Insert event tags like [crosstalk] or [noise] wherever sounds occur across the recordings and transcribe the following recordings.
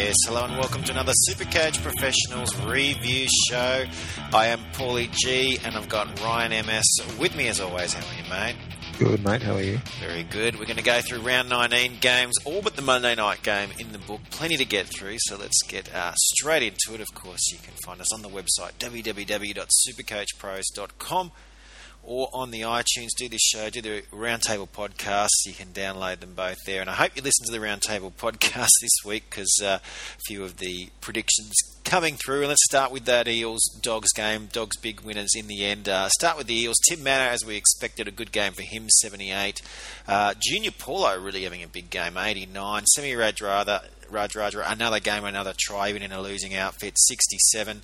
Yes, hello and welcome to another Supercoach Professionals review show. I am Paulie G and I've got Ryan MS with me as always. How are you, mate? Good, mate. How are you? Very good. We're going to go through round 19 games, all but the Monday night game in the book. Plenty to get through, so let's get uh, straight into it. Of course, you can find us on the website www.supercoachpros.com or on the iTunes. Do this show, do the Roundtable podcast. You can download them both there. And I hope you listen to the Roundtable podcast [laughs] this week because uh, a few of the predictions coming through. And let's start with that Eels Dogs game. Dogs big winners in the end. Uh, start with the Eels. Tim Mannah, as we expected, a good game for him, 78. Uh, Junior Paulo really having a big game, 89. Semi Radradra, Radradra, another game, another try, even in a losing outfit, 67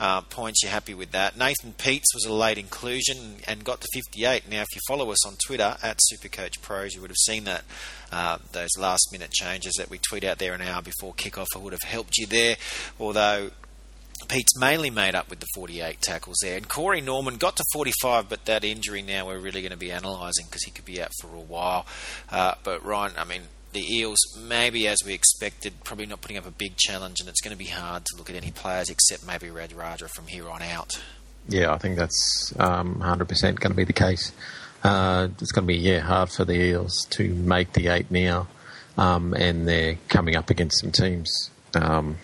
uh, points. You're happy with that. Nathan Peats was a late inclusion and got to 58. Now, if you follow us on Twitter at Supercoach Pros, you would have seen that uh, those last minute changes that we tweet out there an hour before kickoff. Would have helped you there, although. Peats mainly made up with the 48 tackles there. And Corey Norman got to 45, but that injury now we're really going to be analysing because he could be out for a while. Uh, but Ryan, I mean, the Eels, maybe as we expected, probably not putting up a big challenge, and it's going to be hard to look at any players except maybe Radradra from here on out. Yeah, I think that's um, 100% going to be the case. Uh, it's going to be yeah hard for the Eels to make the eight now, um, and they're coming up against some teams um,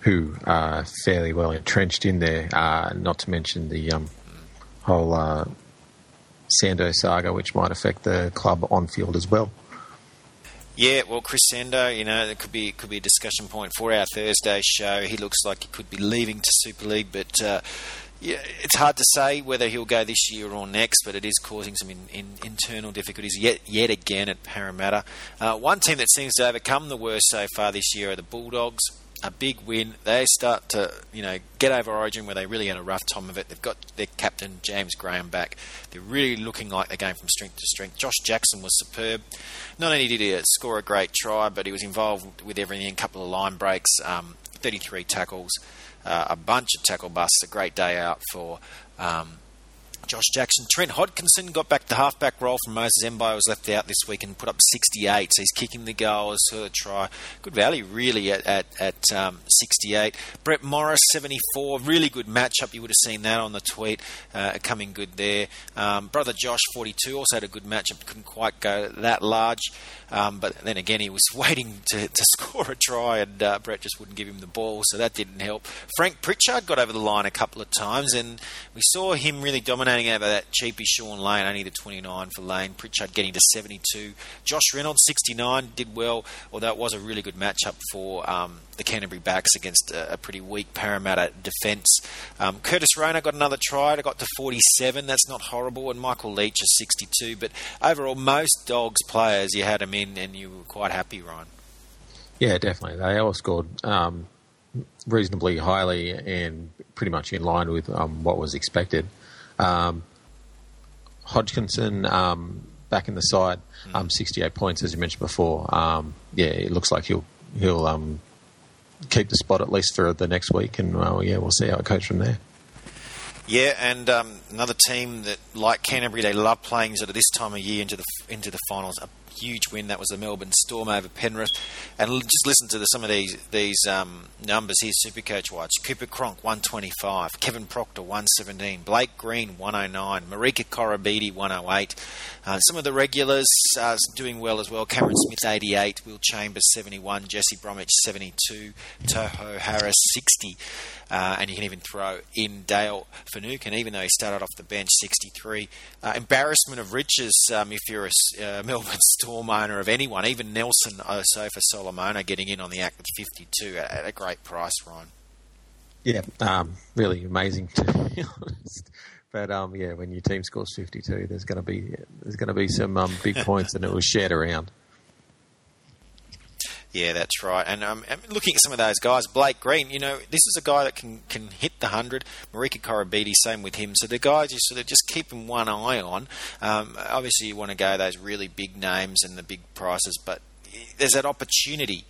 who are fairly well entrenched in there. Uh, not to mention the um, whole uh, Sandow saga, which might affect the club on field as well. Yeah, well, Chris Sandow, you know, it could be it could be a discussion point for our Thursday show. He looks like he could be leaving to Super League, but uh, yeah, it's hard to say whether he'll go this year or next. But it is causing some in, in, internal difficulties yet yet again at Parramatta. Uh, one team that seems to overcome the worst so far this year are the Bulldogs a big win. They start to, you know, get over Origin where they really had a rough time of it. They've got their captain James Graham back. They're really looking like they're going from strength to strength. Josh Jackson was superb. Not only did he score a great try, but he was involved with everything. A couple of line breaks, um, 33 tackles, uh, a bunch of tackle busts. A great day out for. Um, Josh Jackson. Trent Hodkinson got back the halfback role from Moses Mbye was left out this week and put up 68. So he's kicking the goals to the try. Good value, really, at, at, at um, 68. Brett Morris, 74. Really good matchup. You would have seen that on the tweet. Uh, coming good there. Um, brother Josh, 42, also had a good matchup. Couldn't quite go that large. Um, but then again, he was [laughs] waiting to, to score a try, and uh, Brett just wouldn't give him the ball, so that didn't help. Frank Pritchard got over the line a couple of times, and we saw him really dominating over that cheapy Sean Lane, only the 29 for Lane. Pritchard getting to 72. Josh Reynolds, 69, did well, although it was a really good matchup for um, the Canterbury backs against a, a pretty weak Parramatta defence. Um, Curtis Rona got another try. It got to 47. That's not horrible. And Michael Lichaa is 62. But overall, most Dogs players, you had them in and you were quite happy, Ryan. Yeah, definitely. They all scored um, reasonably highly and pretty much in line with um, what was expected. Um, Hodkinson um, back in the side, um, 68 points as you mentioned before. Um, yeah, it looks like he'll he'll keep the spot at least for the next week, and well, yeah, we'll see how it goes from there. Yeah, and um, another team that, like Canterbury, they love playing sort of this time of year into the into the finals. A huge win that was the Melbourne Storm over Penrith, and just listen to the, some of these these um, numbers here. Supercoach wise: Cooper Cronk 125, Kevin Proctor 117, Blake Green 109, Marika Koroibete 108. Uh, some of the regulars uh, doing well as well. Cameron Smith 88, Will Chambers 71, Jesse Bromwich 72, Tohu Harris 60. Uh, and you can even throw in Dale Finucane, even though he started off the bench, 63. Uh, embarrassment of riches um, if you're a uh, [laughs] Melbourne Storm owner of anyone, even Nelson Asofa Solomona getting in on the act with 52 at, at a great price, Ryan. Yeah, um, really amazing to be [laughs] honest. But um, yeah, when your team scores 52, there's going to be there's going to be some um, big points, and it was shared around. Yeah, that's right. And um, looking at some of those guys, Blake Green, you know, this is a guy that can, can hit the 100. Marika Koroibete, same with him. So the guys you sort of just keeping one eye on. Um, obviously, you want to go those really big names and the big prices, but there's that opportunity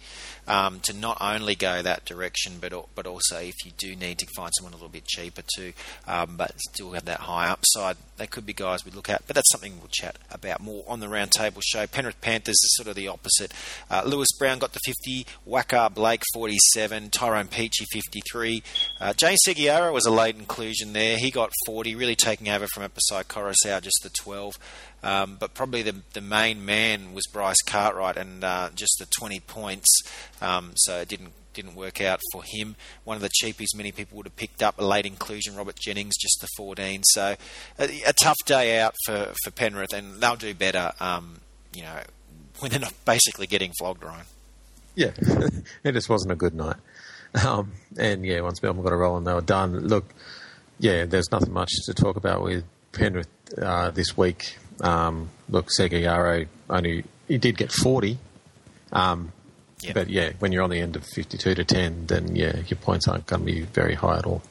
um, to not only go that direction, but but also if you do need to find someone a little bit cheaper too, um, but still have that high upside, they could be guys we look at. But that's something we'll chat about more on the roundtable show. Penrith Panthers is sort of the opposite. Uh, Lewis Brown got the 50, Waqa Blake 47, Tyrone Peachey 53. Uh, James Segeyaro was a late inclusion there. He got 40, really taking over from Apisai Koroisau, just the 12. Um, but probably the, the main man was Bryce Cartwright and uh, just the 20 points. Um, so it didn't didn't work out for him. One of the cheapies many people would have picked up, a late inclusion, Robert Jennings, just the 14. So a, a tough day out for, for Penrith, and they'll do better, um, you know, when they're not basically getting flogged, Ryan. Yeah, [laughs] it just wasn't a good night. Um, and yeah, once Melbourne got a roll and they were done. Look, yeah, there's nothing much to talk about with Penrith uh, this week. Um, look, Segeyaro only he did get 40, um, yep. but yeah, when you're on the end of 52 to 10, then yeah, your points aren't going to be very high at all.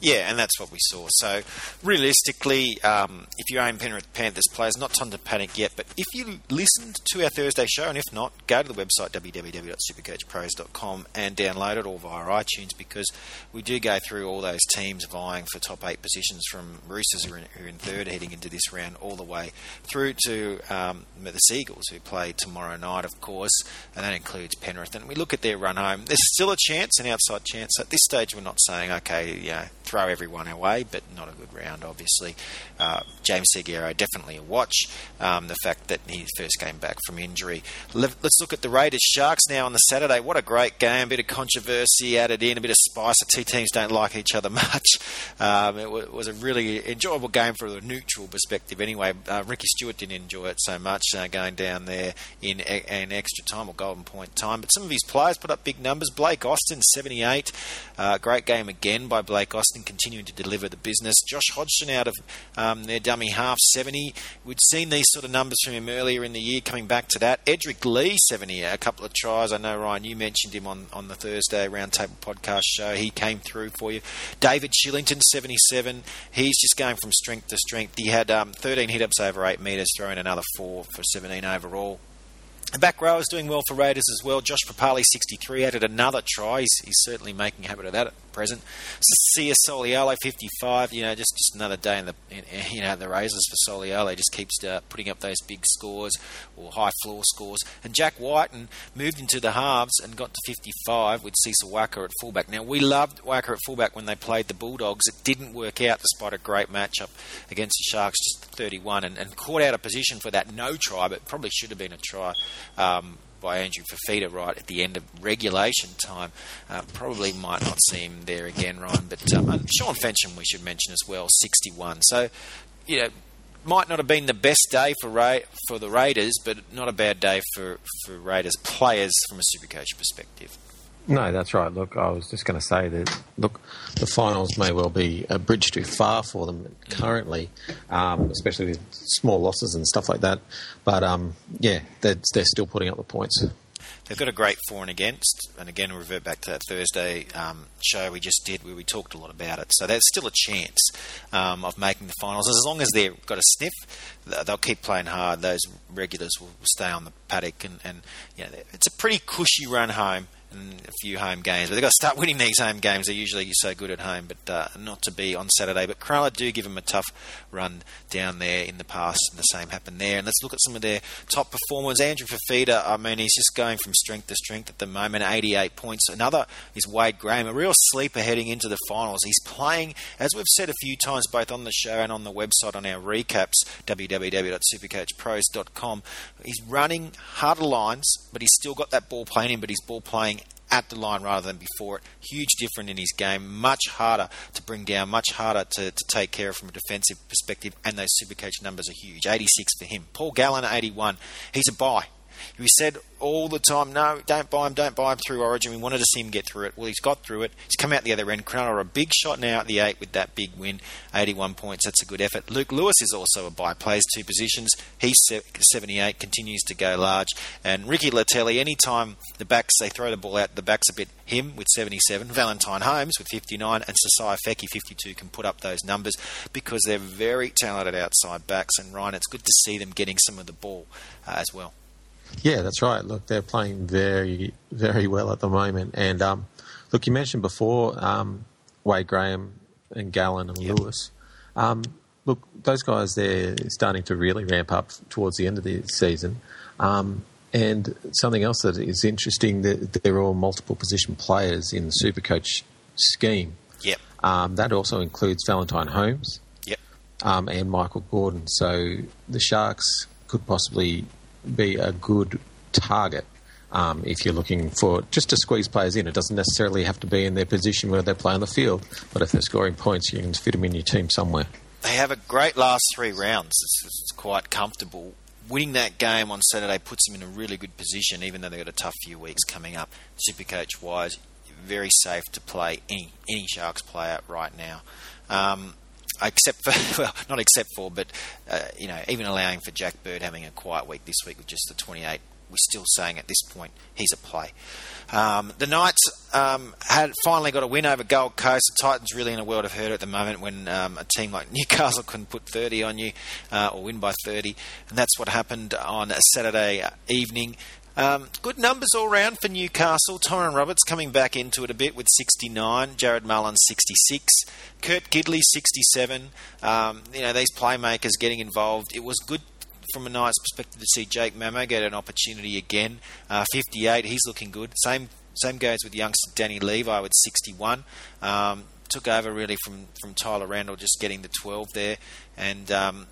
Yeah, and that's what we saw. So, realistically, um, if you own Penrith Panthers players, not time to panic yet. But if you listened to our Thursday show, and if not, go to the website www.supercoachpros.com and download it all via iTunes because we do go through all those teams vying for top eight positions from Roosters who are in, who are in third heading into this round all the way through to um, the Seagulls who play tomorrow night, of course, and that includes Penrith. And we look at their run home. There's still a chance, an outside chance. At this stage, we're not saying, okay, yeah throw everyone away, but not a good round, obviously. Uh, James Segeyaro, definitely a watch. Um, the fact that he first came back from injury. Let's look at the Raiders Sharks now on the Saturday. What a great game. A bit of controversy added in, a bit of spice. The two teams don't like each other [laughs] much. Um, it was a really enjoyable game from a neutral perspective anyway. Uh, Ricky Stuart didn't enjoy it so much uh, going down there in an extra time or golden point time. But some of his players put up big numbers. Blake Austin, 78. Uh, great game again by Blake Austin continuing to deliver the business. Josh Hodgson out of um, their dummy half, 70. We'd seen these sort of numbers from him earlier in the year, coming back to that. Edrick Lee, 70, a couple of tries. I know, Ryan, you mentioned him on, on the Thursday Roundtable podcast show. He came through for you. David Shillington, 77. He's just going from strength to strength. He had um, 13 hit ups over 8 metres, throwing another 4 for 17 overall. The back row is doing well for Raiders as well. Josh Papalii, 63, added another try. He's, he's certainly making a habit of that at present. Sia Soliola, 55. You know, just, just another day in the in, you know the razors for Soliola. Just keeps uh, putting up those big scores or high floor scores. And Jack Wighton moved into the halves and got to 55 with Sisa Waqa at fullback. Now we loved Waqa at fullback when they played the Bulldogs. It didn't work out despite a great matchup against the Sharks, just 31, and, and caught out of position for that no try, but probably should have been a try. Um, by Andrew Fifita right at the end of regulation time. Uh, probably might not see him there again, Ryan. But um, Shaun Fensom, we should mention as well, 61. So, you know, might not have been the best day for Ra- for the Raiders, but not a bad day for, for Raiders players from a Supercoach perspective. No, that's right. Look, I was just going to say that. Look, the finals may well be a bridge too far for them currently, um, especially with small losses and stuff like that. But um, yeah, they're, they're still putting up the points. They've got a great for and against, and again, we'll revert back to that Thursday um, show we just did where we talked a lot about it. So there's still a chance um, of making the finals as long as they've got a sniff. They'll keep playing hard. Those regulars will stay on the paddock, and, and you know, it's a pretty cushy run home a few home games. But they've got to start winning these home games. They're usually so good at home, but uh, not to be on Saturday. But Cronulla do give them a tough run down there in the past, and the same happened there. And let's look at some of their top performers. Andrew Fifita, I mean, he's just going from strength to strength at the moment, 88 points. Another is Wade Graham, a real sleeper heading into the finals. He's playing, as we've said a few times, both on the show and on the website on our recaps, www.supercoachpros.com. He's running harder lines, but he's still got that ball playing him, but he's ball playing at the line rather than before it. Huge difference in his game. Much harder to bring down, much harder to, to take care of from a defensive perspective, and those super coach numbers are huge. 86 for him. Paul Gallen, 81. He's a buy. We said all the time, no, don't buy him, don't buy him through Origin. We wanted to see him get through it. Well, he's got through it. He's come out the other end. Cronulla a big shot now at the eight with that big win, 81 points. That's a good effort. Luke Lewis is also a buy, plays two positions. He's 78, continues to go large. And Ricky Leutele, anytime the backs, they throw the ball out, the backs a bit, him with 77, Valentine Holmes with 59, and Sosaia Feki 52 can put up those numbers because they're very talented outside backs. And Ryan, it's good to see them getting some of the ball uh, as well. Yeah, that's right. Look, they're playing very, very well at the moment. And um, look, you mentioned before um, Wade Graham and Gallen and yep. Lewis. Um, look, those guys, they're starting to really ramp up towards the end of the season. Um, and something else that is interesting, that they're all multiple position players in the Supercoach scheme. Yep. Um, that also includes Valentine Holmes. Yep. Um, and Michael Gordon. So the Sharks could possibly be a good target um, if you're looking for just to squeeze players in. It doesn't necessarily have to be in their position where they play on the field, but if they're scoring points, you can fit them in your team somewhere. They have a great last three rounds. It's, it's quite comfortable. Winning that game on Saturday puts them in a really good position, even though they've got a tough few weeks coming up. Supercoach wise, very safe to play any any Sharks player right now. Um, except for [laughs] well, not except for, but uh, you know, even allowing for Jack Bird having a quiet week this week with just the 28, we're still saying at this point he's a play. Um, the Knights um, had finally got a win over Gold Coast. The Titans really in a world of hurt at the moment when um, a team like [laughs] Newcastle couldn't put 30 on you uh, or win by 30, and that's what happened on a Saturday evening. Um, good numbers all round for Newcastle. Tyrone Roberts coming back into it a bit with 69. Jarrod Mullen 66. Kurt Gidley 67. Um, you know these playmakers getting involved. It was good from a Knights perspective to see Jake Mamo get an opportunity again. Uh, 58. He's looking good. Same same goes with youngster Danny Levi with 61. Um, took over really from from Tyler Randell, just getting the 12 there, and um,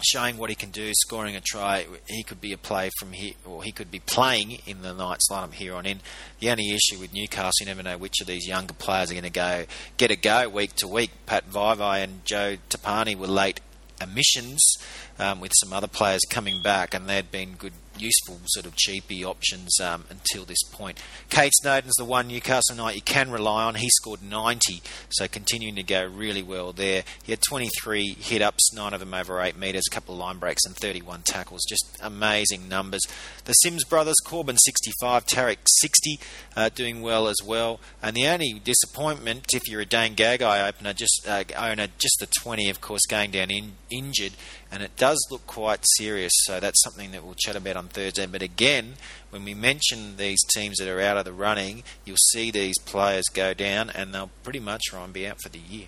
showing what he can do, scoring a try. He could be a play from here, or he could be playing in the Knights lineup here on in. The only issue with Newcastle, you never know which of these younger players are going to go get a go week to week. Pat Vaivai and Joe Tapine were late emissions um, with some other players coming back, and they'd been good useful sort of cheapy options um, until this point. Kade Snowden's the one Newcastle Knight you can rely on. He scored 90, so continuing to go really well there. He had 23 hit ups, nine of them over 8 metres, a couple of line breaks, and 31 tackles. Just amazing numbers. The Sims brothers, Korbin 65, Tariq 60, uh, doing well as well. And the only disappointment, if you're a Dane Gagai opener, just uh, owner, just the 20, of course, going down in, injured, and it does look quite serious. So that's something that we'll chat about on Thursday. But again, when we mention these teams that are out of the running, you'll see these players go down, and they'll pretty much be out for the year.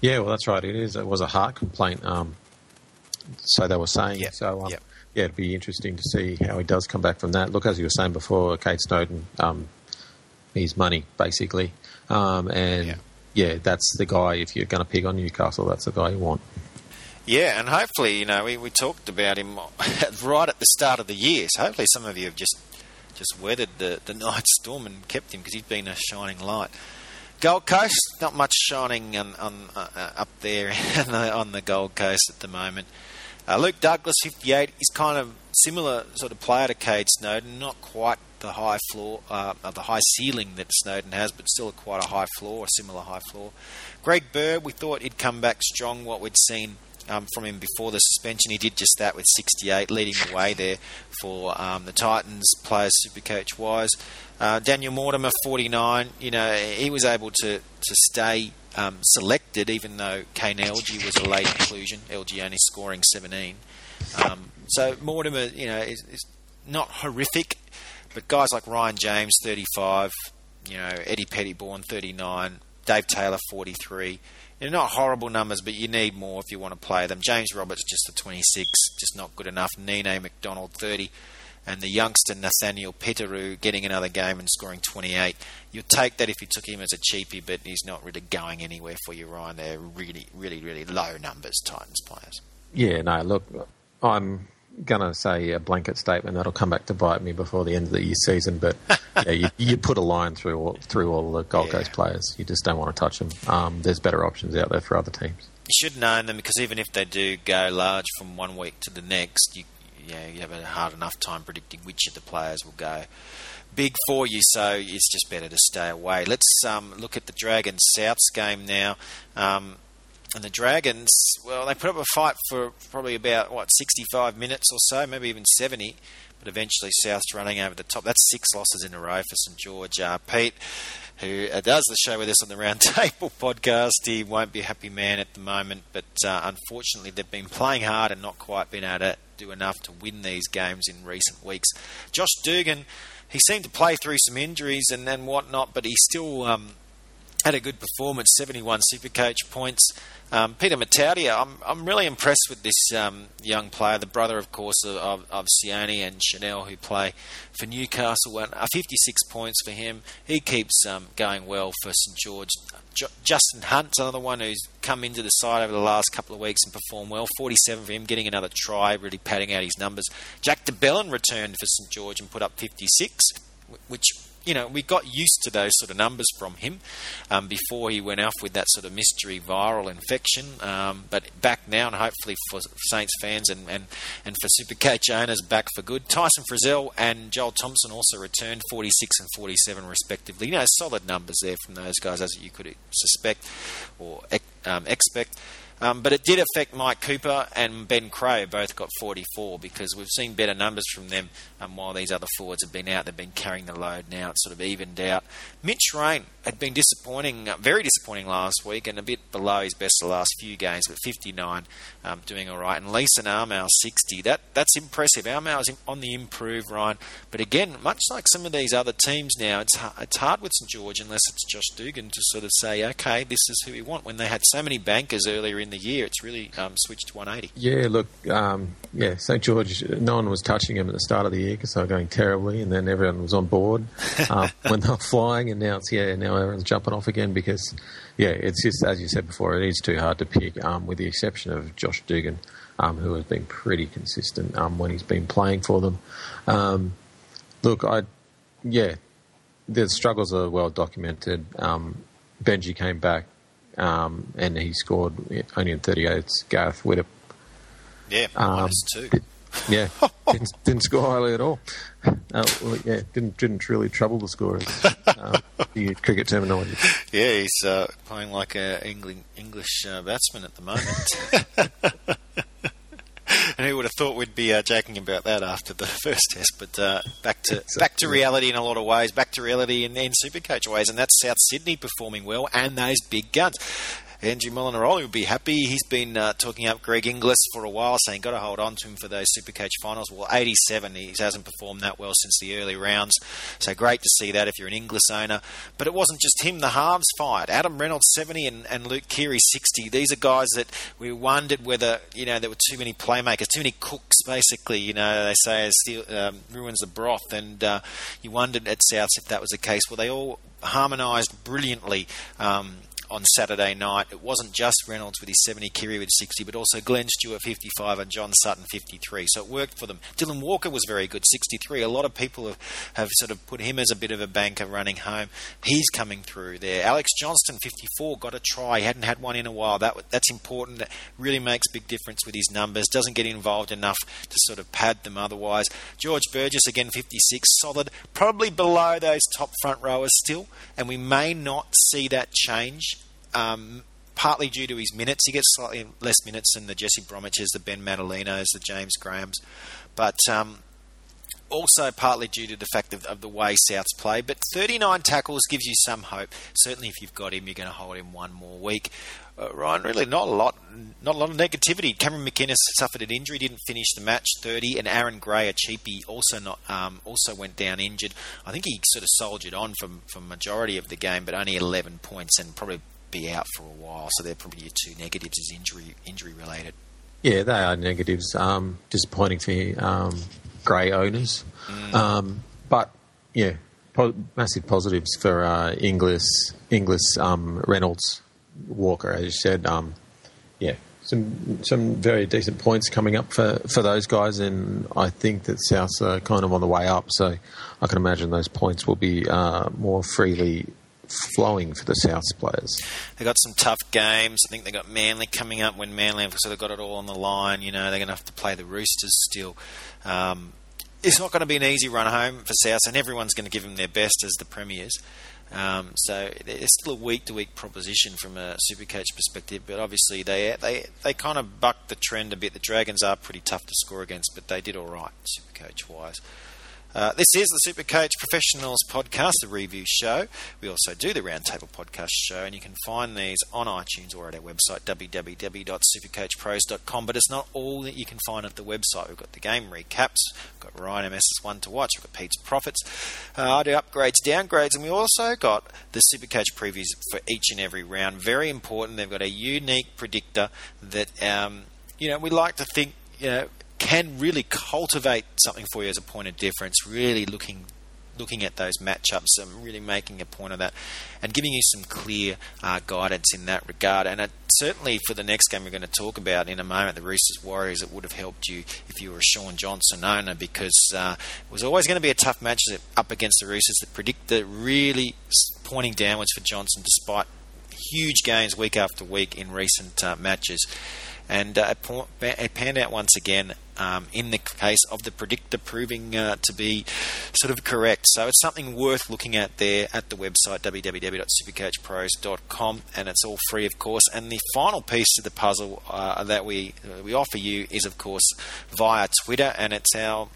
Yeah, well, that's right. It is. It was a heart complaint. Um, so they were saying. Yep. So um, yep. yeah, it'd be interesting to see how he does come back from that. Look, as you were saying before, Kade Snowden, um, he's money basically, um, and yeah. yeah, that's the guy. If you're going to pick on Newcastle, that's the guy you want. Yeah, and hopefully, you know, we, we talked about him [laughs] right at the start of the year. So hopefully, some of you have just just weathered the, the [laughs] night storm and kept him because he's been a shining light. Gold Coast, not much shining on, on uh, uh up there [laughs] on the Gold Coast at the moment. Uh, Luke Douglas, 58, is kind of similar sort of player to Kade Snowden, not quite the high floor, uh, the high ceiling that Snowden has, but still quite a high floor, a similar high floor. Greg Bird, we thought he'd come back strong, what we'd seen um, from him before the suspension. He did just that with 68, leading the way there for um, the Titans players, Supercoach wise. Uh, Daniel Mortimer, 49. You know, he was able to to stay um, selected, even though Kane Elgey was a late inclusion. Elgey only scoring 17. Um, so Mortimer, you know, is, is not horrific, but guys like Ryan James, 35. You know, Eddy Pettybourne, 39. Dave Taylor, 43. They're not horrible numbers, but you need more if you want to play them. James Roberts just a 26, just not good enough. Nene McDonald 30, and the youngster Nathaniel Peteru getting another game and scoring 28. You'd take that if you took him as a cheapie, but he's not really going anywhere for you, Ryan. They're really, really, really low numbers, Titans players. Yeah, no, look, I'm going to say a blanket statement that'll come back to bite me before the end of the year season. But yeah, you, you, put a line through all, through all the Gold yeah. Coast players. You just don't want to touch them. Um, there's better options out there for other teams. You should know them because even if they do go large from one week to the next, you yeah you have a hard enough time predicting which of the players will go big for you. So it's just better to stay away. Let's um, look at the Dragons Souths game now. Um, and the Dragons, well, they put up a fight for probably about, what, 65 minutes or so, maybe even 70. But eventually, South's running over the top. That's six losses in a row for St George. Uh, Pete, who uh, does the show with us on the Roundtable [laughs] podcast. He won't be a happy man at the moment, but uh, unfortunately, they've been playing hard and not quite been able to do enough to win these games in recent weeks. Josh Dugan, he seemed to play through some injuries and, and whatnot, but he still um, had a good performance 71 Supercoach points. Um, Peter Matautia, I'm, I'm really impressed with this um, young player, the brother, of course, of, of Sione and Chanel, who play for Newcastle. And uh, 56 points for him. He keeps um, going well for St George. Justin Hunt's another one who's come into the side over the last couple of weeks and performed well. 47 for him, getting another try, really padding out his numbers. Jack de Belin returned for St George and put up 56, which you know, we got used to those sort of numbers from him um, before he went off with that sort of mystery viral infection. Um, but back now, and hopefully for Saints fans and, and, and for Supercoach owners, back for good. Tyson Frizell and Joel Thompson also returned 46 and 47 respectively. You know, solid numbers there from those guys, as you could suspect or um, expect. Um, but it did affect Mike Cooper and Ben Creagh, both got 44 because we've seen better numbers from them um, while these other forwards have been out. They've been carrying the load now. It's sort of evened out. Mitch Rein had been disappointing, uh, very disappointing last week and a bit below his best the last few games, but 59 um, doing all right. And Leeson Armour 60. That That's impressive. Armour's on the improve, Ryan. But again, much like some of these other teams now, it's, it's hard with St George unless it's Josh Dugan to sort of say, okay, this is who we want. When they had so many bankers earlier in the year, it's really um, switched to 180. Yeah, look, um, yeah, St George, no one was touching him at the start of the year because they were going terribly, and then everyone was on board [laughs] uh, when they were flying, and now it's, yeah, now everyone's jumping off again because, yeah, it's just, as you said before, it is too hard to pick, um, with the exception of Josh Dugan, um, who has been pretty consistent um, when he's been playing for them. Um, look, I, yeah, the struggles are well documented. Benji came back um, and he scored only in 38. Gareth Widdop. Yeah, um, two. Yeah, didn't, didn't, score highly at all. Uh, well, yeah, didn't didn't really trouble the scorers. [laughs] um, the cricket terminology. Yeah, he's uh, playing like an English English uh, batsman at the moment. [laughs] would have thought we'd be uh, joking about that after the [laughs] first test? But uh, back to exactly. back to reality in a lot of ways. Back to reality in, in Supercoach ways, and that's South Sydney performing well and those big guns. Andrew Molinaroli would be happy. He's been uh, talking up Greg Inglis for a while, saying got to hold on to him for those Supercoach finals. Well, 87, he hasn't performed that well since the early rounds, so great to see that if you're an Inglis owner. But it wasn't just him; the halves fired. Adam Reynolds 70 and, and Luke Keary 60. These are guys that we wondered whether you know there were too many playmakers, too many cooks. Basically, you know they say it um, ruins the broth, and uh, you wondered at Souths if that was the case. Well, they all harmonised brilliantly um, on Saturday night. It wasn't just Reynolds with his 70, Keary with 60, but also Glenn Stewart 55 and John Sutton 53. So it worked for them. Dylan Walker was very good, 63. A lot of people have, have sort of put him as a bit of a banker running home. He's coming through there. Alex Johnston 54 got a try. He hadn't had one in a while. That that's important. That really makes big difference with his numbers. Doesn't get involved enough to sort of pad them otherwise. George Burgess again 56, solid. Probably below those top front rowers still, and we may not see that change um, partly due to his minutes. He gets slightly less minutes than the Jesse Bromwiches, the Ben Matulinos, the James Grahams, but um, also partly due to the fact of, of, the way Souths play. But 39 tackles gives you some hope. Certainly, if you've got him, you're going to hold him one more week. Uh, Ryan, really not a lot, not a lot of negativity. Cameron McInnes suffered an injury, didn't finish the match, 30, and Aaron Gray, a cheapie, also not, um, also went down injured. I think he sort of soldiered on from from majority of the game, but only 11 points, and probably be out for a while. So they're probably your two negatives is injury injury related. Yeah, they are negatives. Um, disappointing for um, Gray owners, mm. um, but yeah, po- massive positives for uh, Inglis, Inglis, um, Reynolds, Walker, as you said. Um, yeah, some some very decent points coming up for, for those guys, and I think that Souths are kind of on the way up. So I can imagine those points will be uh, more freely flowing for the Souths players. They got some tough games. I think they got Manly coming up when Manly sort of got it all on the line. You know, they're going to have to play the Roosters still. Um, it's not going to be an easy run home for Souths, and everyone's going to give them their best as the premiers. Um, so it's still a week to week proposition from a Supercoach perspective, but obviously they they they kind of bucked the trend a bit. The Dragons are pretty tough to score against, but they did all right Supercoach wise. Uh, this is the Supercoach Professionals podcast, the review show. We also do the Roundtable podcast show, and you can find these on iTunes or at our website, www.supercoachpros.com. But it's not all that you can find at the website. We've got the game recaps, we've got Ryan MS's one to watch, we've got Pete's Profits. Uh, I do upgrades, downgrades, and we also got the Supercoach previews for each and every round. Very important. They've got a unique predictor that, um, you know, we like to think, you know, can really cultivate something for you as a point of difference, really looking looking at those matchups and really making a point of that and giving you some clear uh, guidance in that regard. And it, certainly for the next game we're going to talk about in a moment, the Roosters Warriors, it would have helped you if you were a Shaun Johnson owner because uh, it was always going to be a tough match up against the Roosters. The predictor really pointing downwards for Johnson despite huge gains week after week in recent uh, matches. And uh, it panned out once again um, in the case of the predictor proving uh, to be sort of correct. So it's something worth looking at there at the website www.supercoachpros.com, and it's all free, of course. And the final piece of the puzzle uh, that we uh, we offer you is, of course, via Twitter, and it's our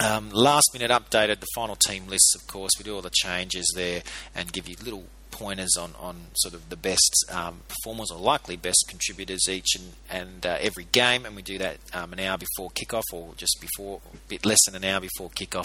um, last minute updated the final team lists, of course. We do all the changes there and give you little pointers on, on sort of the best um, performers or likely best contributors each and, and uh, every game, and we do that um, an hour before kickoff or just before, a bit less than an hour before kickoff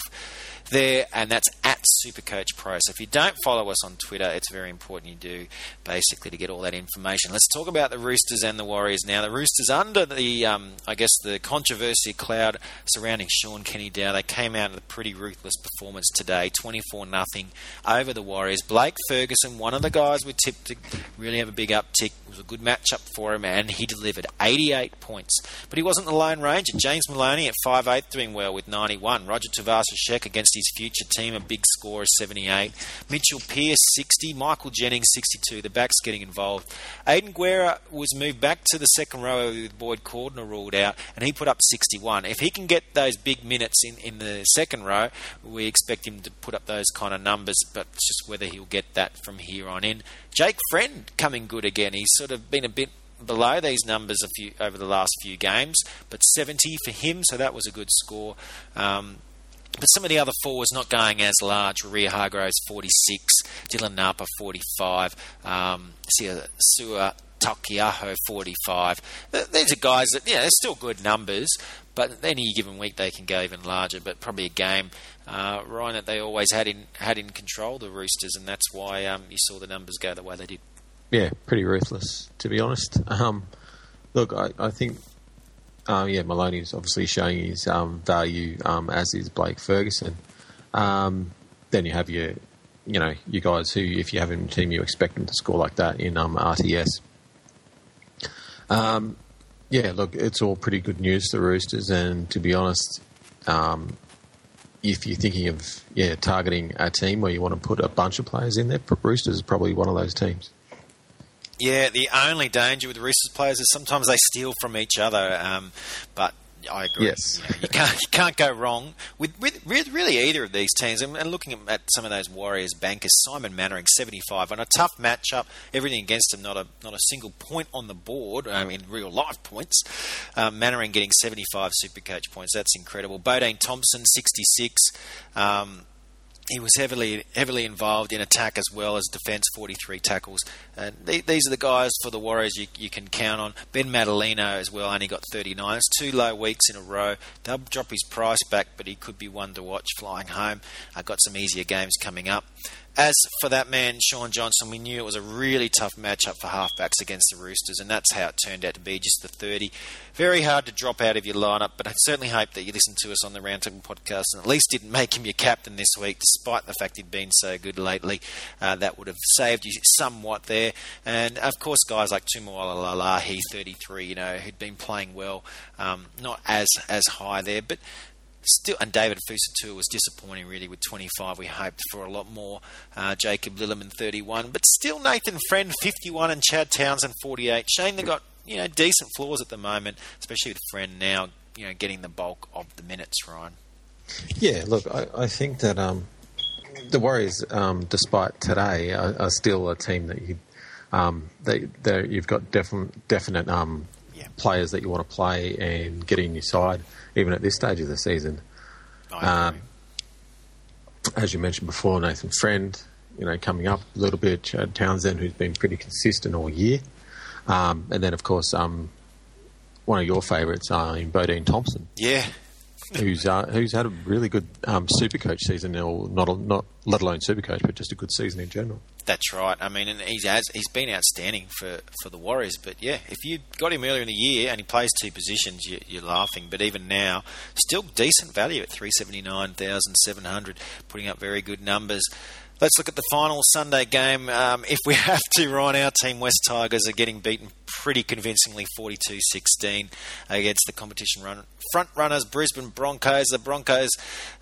there, and that's at Supercoach Pro. So if you don't follow us on Twitter, it's very important you do basically to get all that information. Let's talk about the Roosters and the Warriors now. The Roosters under the, um, I guess, the controversy cloud surrounding Shaun Kenny-Dowall, they came out with a pretty ruthless performance today, 24 nothing over the Warriors. Blake Ferguson one of the guys we tipped to really have a big uptick. It was a good matchup for him, and he delivered 88 points. But he wasn't the lone ranger. James Maloney at 5'8 doing well with 91. Roger Tuivasa-Sheck against his future team, a big score of 78. Mitchell Pearce, 60. Michael Jennings, 62. The backs getting involved. Aidan Guerra was moved back to the second row with Boyd Cordner ruled out, and he put up 61. If he can get those big minutes in, in the second row, we expect him to put up those kind of numbers, but it's just whether he'll get that from here here on in. Jake Friend coming good again. He's sort of been a bit below these numbers a few over the last few games, but 70 for him, so that was a good score. Um, but some of the other forwards not going as large. Waerea-Hargreaves 46, Dylan Napa 45, um, Sua Taukeiaho 45. These are guys that, yeah, they're still good numbers, but any given week they can go even larger. But probably a game uh, Ryan that they always had in had in control the Roosters, and that's why um, you saw the numbers go the way they did. Yeah, pretty ruthless to be honest. Um, look, I, I think. Uh, yeah, Maloney is obviously showing his um, value, um, as is Blake Ferguson. Um, then you have your, you know, you guys who, if you have in team, you expect them to score like that in RTS. Um, yeah, look, it's all pretty good news, the Roosters, and to be honest, um, if you're thinking of yeah targeting a team where you want to put a bunch of players in there, Roosters is probably one of those teams. Yeah, the only danger with Roosters players is sometimes they steal from each other. Um, but I agree. Yes. You, know, you, can't you can't go wrong with, with, with really either of these teams. And, and, looking at some of those Warriors bankers, Simon Mannering seventy five on a tough matchup, everything against him, not a not a single point on the board. I mean, real life points. Um, Mannering getting seventy five Super Coach points. That's incredible. Bodene Thompson sixty six. Um, he was heavily heavily involved in attack as well as defence, 43 tackles. And these are the guys for the Warriors you, you can count on. Ben Matulino as well only got 39. It's two low weeks in a row. They'll drop his price back, but he could be one to watch flying home. I've got some easier games coming up. As for that man, Shaun Johnson, we knew it was a really tough matchup for halfbacks against the Roosters, and that's how it turned out to be, just the 30. Very hard to drop out of your lineup, but I certainly hope that you listened to us on the Roundtable podcast and at least didn't make him your captain this week, despite the fact he'd been so good lately. Uh, that would have saved you somewhat there. And of course, guys like Tumualalahi, 33, you know, who'd been playing well, um, not as as high there, but still, and David Fusitu'a was disappointing really with 25. We hoped for a lot more. Uh, Jacob Lillyman 31, but still Nathan Friend 51 and Chad Townsend 48. Shane, they got you know decent floors at the moment, especially with Friend now you know getting the bulk of the minutes. Ryan. Yeah, look, I, I think that um, the Warriors, um, despite today, are, are, still a team that you um, they, you've got definite definite um, yeah. players that you want to play and get in your side even at this stage of the season. Um, as you mentioned before, Nathan Friend, you know, coming up a little bit. Chad Townsend, who's been pretty consistent all year, um, and then of course, um, one of your favourites, uh, in Bodene Thompson. Yeah, who's uh, who's had a really good um, super coach season, or not not let alone super coach, but just a good season in general. That's right. I mean, and he's has, he's been outstanding for, for the Warriors. But yeah, if you got him earlier in the year and he plays two positions, you, you're laughing. But even now, still decent value at three seventy nine thousand seven hundred, putting up very good numbers. Let's look at the final Sunday game. Um, if we [laughs] have to, Ryan, our team, West Tigers, are getting beaten pretty convincingly 42 16 against the competition run. front runners, Brisbane Broncos. The Broncos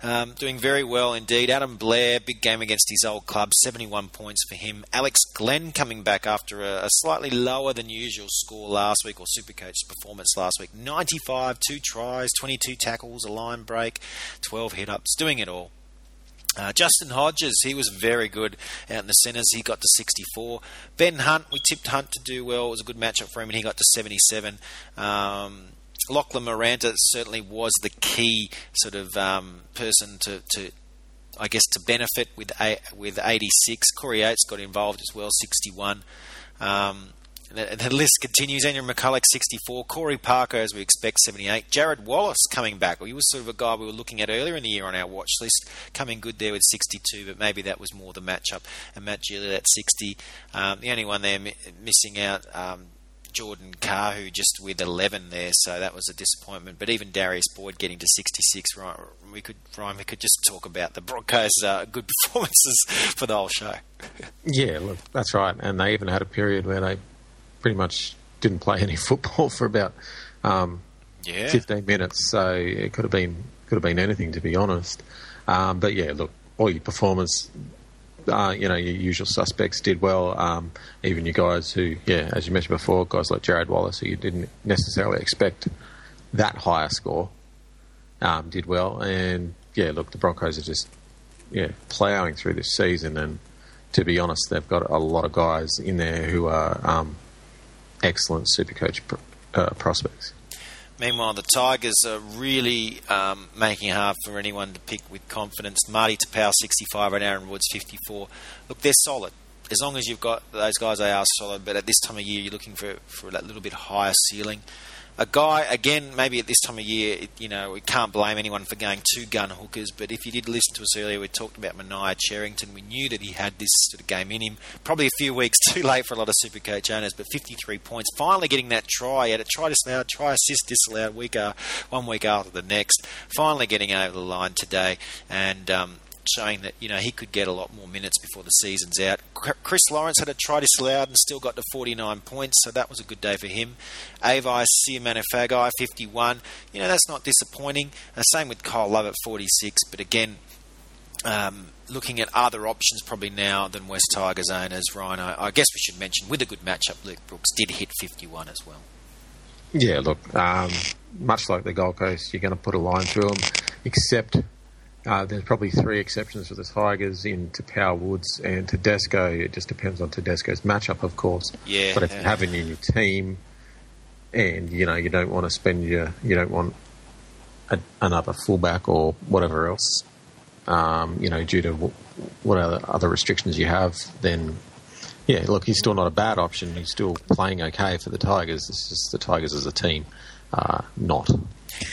um, doing very well indeed. Adam Blair, big game against his old club, 71 points for him. Alex Glenn coming back after a, a slightly lower than usual score last week, or Supercoach's performance last week. 95, two tries, 22 tackles, a line break, 12 hit ups, doing it all. Uh, Justin Hodges, he was very good out in the centres. He got to 64. Ben Hunt, we tipped Hunt to do well. It was a good matchup for him, and he got to 77. Um, Lachlan Maranta certainly was the key sort of um, person to, to, I guess, to benefit with a, with 86. Corey Oates got involved as well, 61. Um, the, list continues. Andrew McCullough, 64. Corey Parker, as we expect, 78. Jarrod Wallace coming back. He was sort of a guy we were looking at earlier in the year on our watch list, coming good there with 62, but maybe that was more the matchup. And Matt Gillett at 60. Um, the only one there mi- missing out, um, Jordan Kahu just with 11 there, so that was a disappointment. But even Darius Boyd getting to 66, right? We could, Ryan, we could just talk about the Broncos' uh, good [laughs] performances for the whole show. yeah, look, that's right. And they even had a period where they pretty much didn't play any [laughs] football for about um, yeah. 15 minutes. So it could have been could have been anything to be honest. Um, but yeah, look, all your performers, uh, you know, your usual suspects did well. Um, even your guys who, yeah, as you mentioned before, guys like Jarrod Wallace, who you didn't necessarily expect that higher score, um, did well. And yeah, look, the Broncos are just yeah ploughing through this season and. To be honest, they've got a lot of guys in there who are um, excellent Supercoach uh, prospects. Meanwhile, the Tigers are really um, making it hard for anyone to pick with confidence. Marty Taupau, 65, and Aaron Woods, 54. Look, they're solid. As long as you've got those guys, they are solid. But at this time of year, you're looking for, for that little bit higher ceiling a guy again maybe at this time of year you know we can't blame anyone for going two gun hookers but if you did listen to us earlier we talked about Manaia Cherrington we knew that he had this sort of game in him. Probably a few weeks [laughs] too late for a lot of super coach owners but 53 points finally getting that try at a try disallowed try assist disallowed week uh, one week after the next. Finally getting over the line today and um, showing that you know he could get a lot more minutes before the season's out. Chris Lawrence had a try disallowed and still got to 49 points, so that was a good day for him. Ava Seumanufagai, 51. You know that's not disappointing. Uh, same with Kyle Love at 46, but again. Um, looking at other options probably now than West Tigers owners, Ryan, I, I guess we should mention with a good matchup, Luke Brooks did hit 51 as well. Yeah, look, um, much like the Gold Coast, you're going to put a line through them, except uh, there's probably three exceptions for the Tigers in Taupau Woods and Tedesco. It just depends on Tedesco's matchup, of course. Yeah. But if you have him in your team, and you know you don't want to spend your, you don't want a, another fullback or whatever else, um, you know, due to what other, other restrictions you have, then yeah, look, he's still not a bad option. He's still playing okay for the Tigers. It's just the Tigers as a team, uh, not.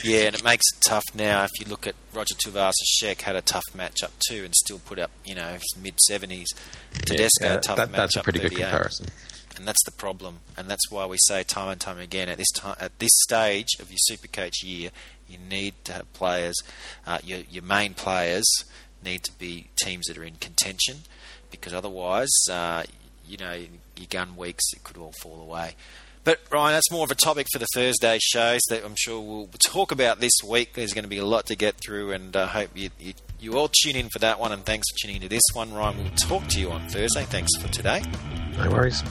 Yeah, and it makes it tough now if you look at Roger Tuivasa-Sheck had a tough matchup too and still put up, you know, mid 70s. Tedesco, yeah, tough that, matchup. That's a pretty good comparison. And that's the problem, and that's why we say time and time again at this time, at this stage of your Supercoach year, you need to have players. Uh, your your main players need to be teams that are in contention, because otherwise, uh, you know, your gun weeks it could all fall away. But Ryan, that's more of a topic for the Thursday shows that I'm sure we'll talk about this week. There's going to be a lot to get through, and I uh, hope you, you, you all tune in for that one. And thanks for tuning into this one, Ryan. We'll talk to you on Thursday. Thanks for today. No worries.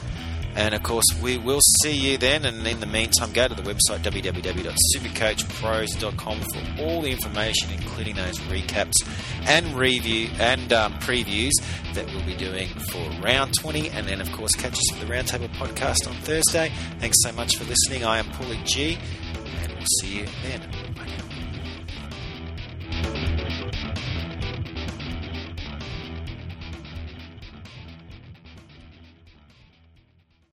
And of course, we will see you then. And in the meantime, go to the website www.supercoachpros.com for all the information, including those recaps and review and um, previews that we'll be doing for round 20. And then, of course, catch us for the Roundtable podcast on Thursday. Thanks so much for listening. I am Paulie G, and we'll see you then.